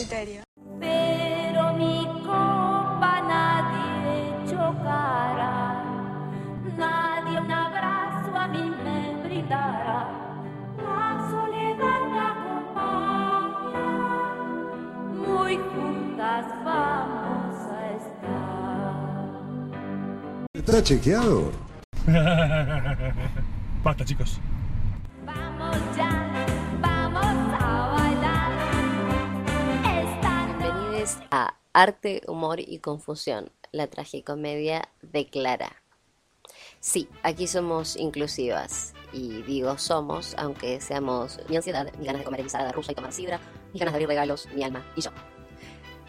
criterio. Pero mi copa nadie chocará, nadie un abrazo a mí me brindará. La soledad me acompaña, muy juntas vamos a estar. ¿Está chequeado? Basta, chicos. A Arte, Humor y Confusión, la tragicomedia de Clara. Sí, aquí somos inclusivas. Y digo somos, aunque seamos mi ansiedad, mi ganas de comer ensalada rusa y tomar sidra, mis ganas de abrir regalos, mi alma y yo.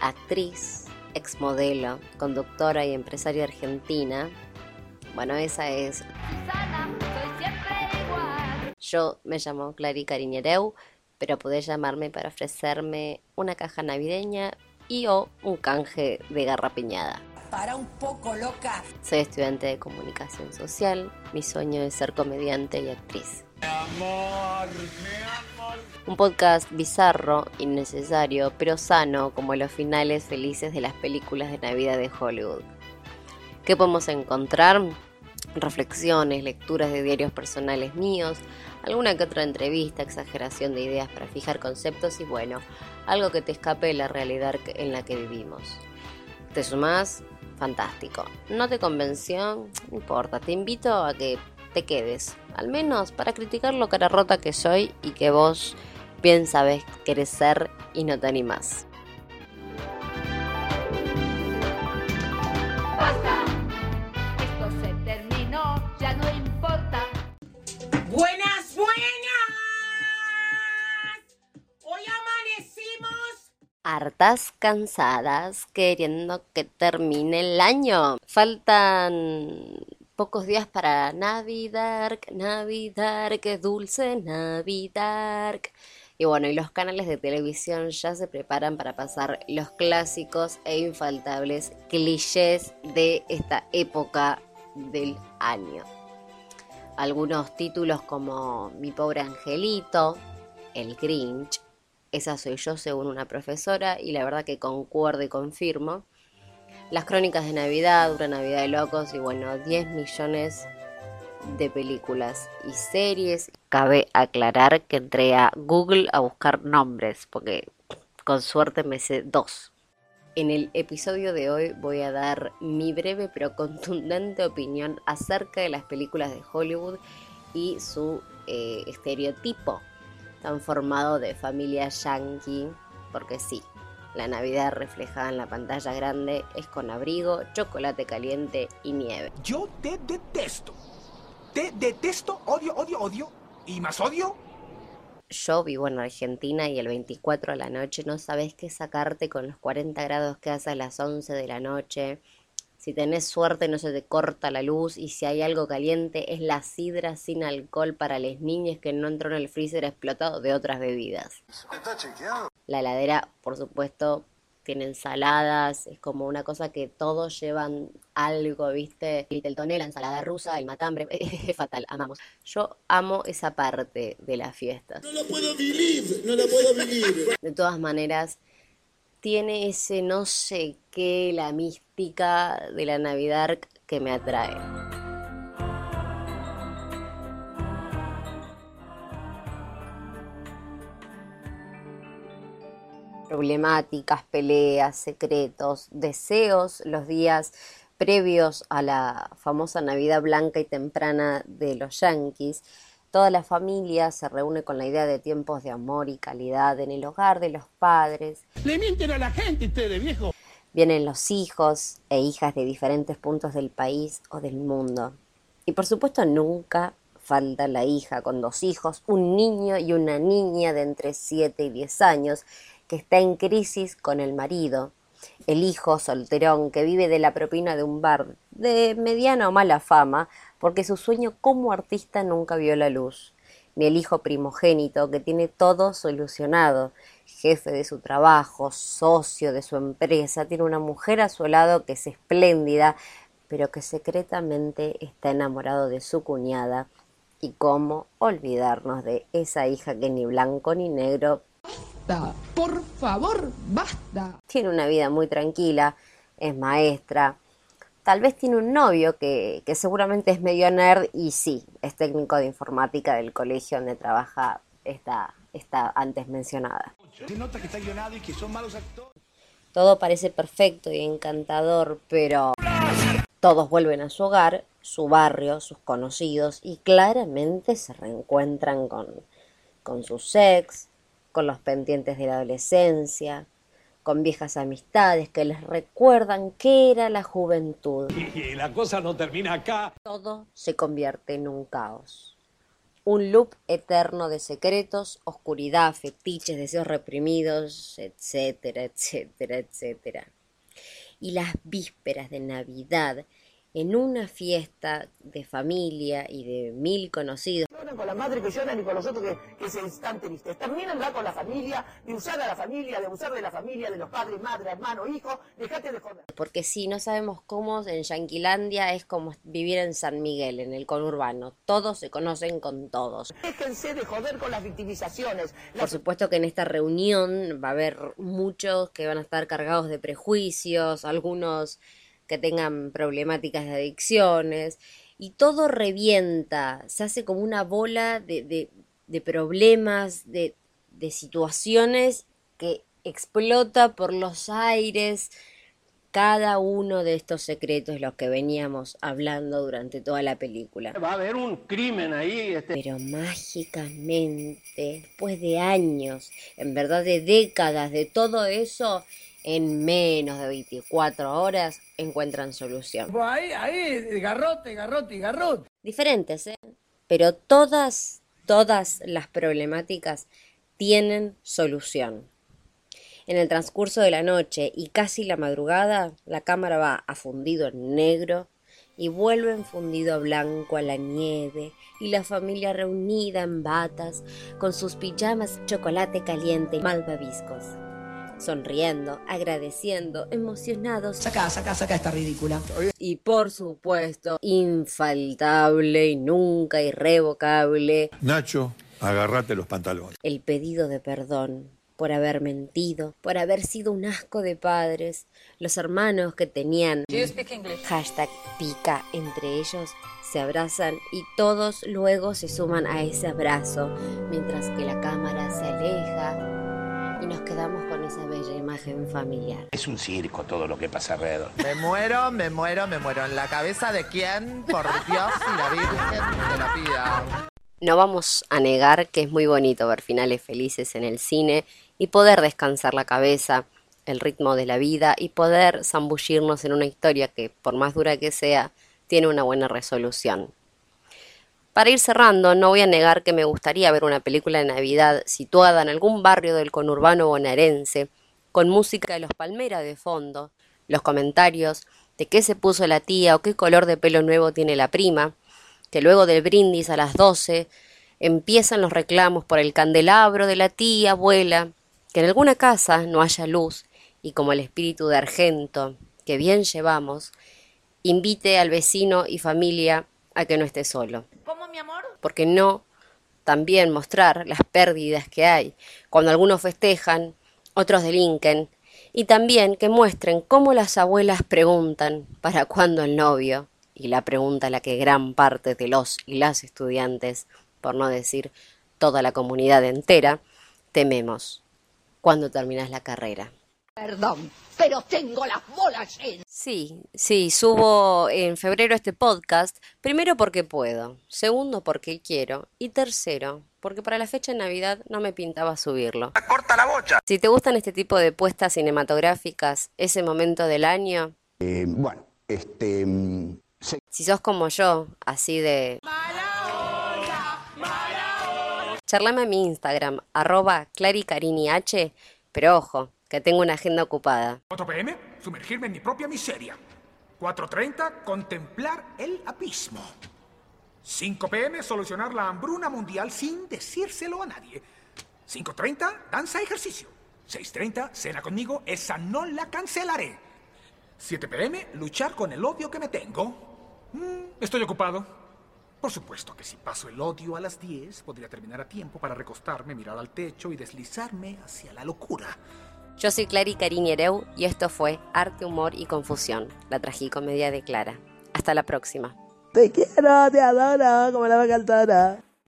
Actriz, exmodelo, conductora y empresaria argentina. Bueno, esa es Susana, soy siempre igual. Yo me llamo Clary Cariñereu, pero podés llamarme para ofrecerme una caja navideña y o un canje de garrapiñada. Para un poco, loca. Soy estudiante de comunicación social, mi sueño es ser comediante y actriz. Un podcast bizarro, innecesario, pero sano como los finales felices de las películas de Navidad de Hollywood. ¿Qué podemos encontrar? Reflexiones, lecturas de diarios personales míos, alguna que otra entrevista, exageración de ideas para fijar conceptos y bueno, algo que te escape de la realidad en la que vivimos. ¿Te sumás? Fantástico. ¿No te convenció? No importa, te invito a que te quedes, al menos para criticar lo cara rota que soy y que vos bien sabes querés ser y no te animás. Hartas, cansadas, queriendo que termine el año. Faltan pocos días para Navidad, Navidad, qué dulce Navidad. Y bueno, y los canales de televisión ya se preparan para pasar los clásicos e infaltables clichés de esta época del año. Algunos títulos como Mi pobre angelito, El Grinch, esa soy yo según una profesora y la verdad que concuerdo y confirmo. Las crónicas de Navidad, Una Navidad de Locos y bueno, 10 millones de películas y series. Cabe aclarar que entré a Google a buscar nombres porque con suerte me sé dos. En el episodio de hoy voy a dar mi breve pero contundente opinión acerca de las películas de Hollywood y su eh, estereotipo tan formado de familia yankee, porque sí, la Navidad reflejada en la pantalla grande es con abrigo, chocolate caliente y nieve. Yo te detesto. Te detesto, odio, odio, odio. ¿Y más odio? Yo vivo en Argentina y el 24 a la noche no sabes qué sacarte con los 40 grados que hace a las 11 de la noche. Si tenés suerte no se te corta la luz y si hay algo caliente es la sidra sin alcohol para las niñas que no entró en el freezer explotado de otras bebidas. ¿Está chequeado? La heladera, por supuesto, tiene ensaladas, es como una cosa que todos llevan algo, ¿viste? El tonel, la ensalada rusa, el matambre, es fatal, amamos. Yo amo esa parte de las fiestas. No la puedo believe, no la puedo believe. De todas maneras, tiene ese no sé qué, la mística de la Navidad que me atrae. Problemáticas, peleas, secretos, deseos, los días previos a la famosa Navidad blanca y temprana de los Yankees. Toda la familia se reúne con la idea de tiempos de amor y calidad en el hogar de los padres. Le mienten a la gente ustedes, viejo. Vienen los hijos e hijas de diferentes puntos del país o del mundo. Y por supuesto nunca falta la hija con dos hijos, un niño y una niña de entre 7 y 10 años que está en crisis con el marido. El hijo solterón que vive de la propina de un bar de mediana o mala fama porque su sueño como artista nunca vio la luz. Ni el hijo primogénito que tiene todo solucionado, jefe de su trabajo, socio de su empresa, tiene una mujer a su lado que es espléndida, pero que secretamente está enamorado de su cuñada. Y cómo olvidarnos de esa hija que ni blanco ni negro, Basta, por favor, basta. Tiene una vida muy tranquila, es maestra. Tal vez tiene un novio que, que seguramente es medio nerd y sí, es técnico de informática del colegio donde trabaja esta, esta antes mencionada. Todo parece perfecto y encantador, pero todos vuelven a su hogar, su barrio, sus conocidos y claramente se reencuentran con, con su sex, con los pendientes de la adolescencia, con viejas amistades que les recuerdan qué era la juventud. Y la cosa no termina acá. Todo se convierte en un caos. Un loop eterno de secretos, oscuridad, fetiches, deseos reprimidos, etcétera, etcétera, etcétera. Y las vísperas de Navidad, en una fiesta de familia y de mil conocidos, lloran con la madre, que lloran y con los otros que, que se están tristes. También andar con la familia, de usar a la familia, de abusar de la familia, de los padres, madre, hermano, hijo, dejate de joder. porque si no sabemos cómo en Yanquilandia es como vivir en San Miguel, en el conurbano. Todos se conocen con todos. Déjense de joder con las victimizaciones. Por supuesto que en esta reunión va a haber muchos que van a estar cargados de prejuicios, algunos que tengan problemáticas de adicciones, y todo revienta, se hace como una bola de, de- de problemas, de, de situaciones que explota por los aires cada uno de estos secretos, los que veníamos hablando durante toda la película. Va a haber un crimen ahí. Este. Pero mágicamente, después de años, en verdad de décadas de todo eso, en menos de 24 horas encuentran solución. Ahí, ahí, garrote, garrote, garrote. Diferentes, ¿eh? Pero todas, todas las problemáticas tienen solución. En el transcurso de la noche y casi la madrugada, la cámara va a fundido en negro y vuelve en fundido blanco a la nieve y la familia reunida en batas con sus pijamas, chocolate caliente y malvaviscos. Sonriendo, agradeciendo, emocionados Saca, saca, saca esta ridícula. y por supuesto, infaltable y nunca irrevocable, Nacho, agárrate los pantalones. el pedido de perdón por haber mentido, por haber sido un asco de padres, los hermanos que tenían hashtag pica entre ellos se abrazan y todos luego se suman a ese abrazo, mientras que la cámara se aleja y nos quedamos con esa bella imagen familiar. Es un circo todo lo que pasa alrededor. Me muero, me muero, me muero. ¿En la cabeza de quién? Por Dios y la Virgen de la vida. No vamos a negar que es muy bonito ver finales felices en el cine y poder descansar la cabeza, el ritmo de la vida y poder zambullirnos en una historia que, por más dura que sea, tiene una buena resolución. Para ir cerrando, no voy a negar que me gustaría ver una película de Navidad situada en algún barrio del conurbano bonaerense, con música de los Palmera de fondo, los comentarios de qué se puso la tía o qué color de pelo nuevo tiene la prima, que luego del brindis a las 12 empiezan los reclamos por el candelabro de la tía, abuela, que en alguna casa no haya luz y como el espíritu de Argento, que bien llevamos, invite al vecino y familia a que no esté solo. Porque no también mostrar las pérdidas que hay cuando algunos festejan, otros delinquen, y también que muestren cómo las abuelas preguntan para cuándo el novio, y la pregunta a la que gran parte de los y las estudiantes, por no decir toda la comunidad entera, tememos. ¿Cuándo terminas la carrera? Perdón, pero tengo las bolas llenas. Sí, sí, subo en febrero este podcast, primero porque puedo, segundo porque quiero y tercero porque para la fecha de Navidad no me pintaba subirlo. ¡Corta la bocha! Si te gustan este tipo de puestas cinematográficas, ese momento del año, Eh, bueno, este. mm, si sos como yo, así de... Charlame a mi Instagram, arroba claricariniH, pero ojo, que tengo una agenda ocupada. 4 pm, sumergirme en mi propia miseria. 4.30, contemplar el abismo. 5 pm, solucionar la hambruna mundial sin decírselo a nadie. 5.30, danza ejercicio. 6.30, cena conmigo, esa no la cancelaré. 7 pm, luchar con el odio que me tengo. Mm, estoy ocupado. Por supuesto que si paso el odio a las 10, podría terminar a tiempo para recostarme, mirar al techo y deslizarme hacia la locura. Yo soy Clary Cariñereu y esto fue Arte, Humor y Confusión, la tragicomedia de Clara. Hasta la próxima. Te quiero, te adoro, como la cantora.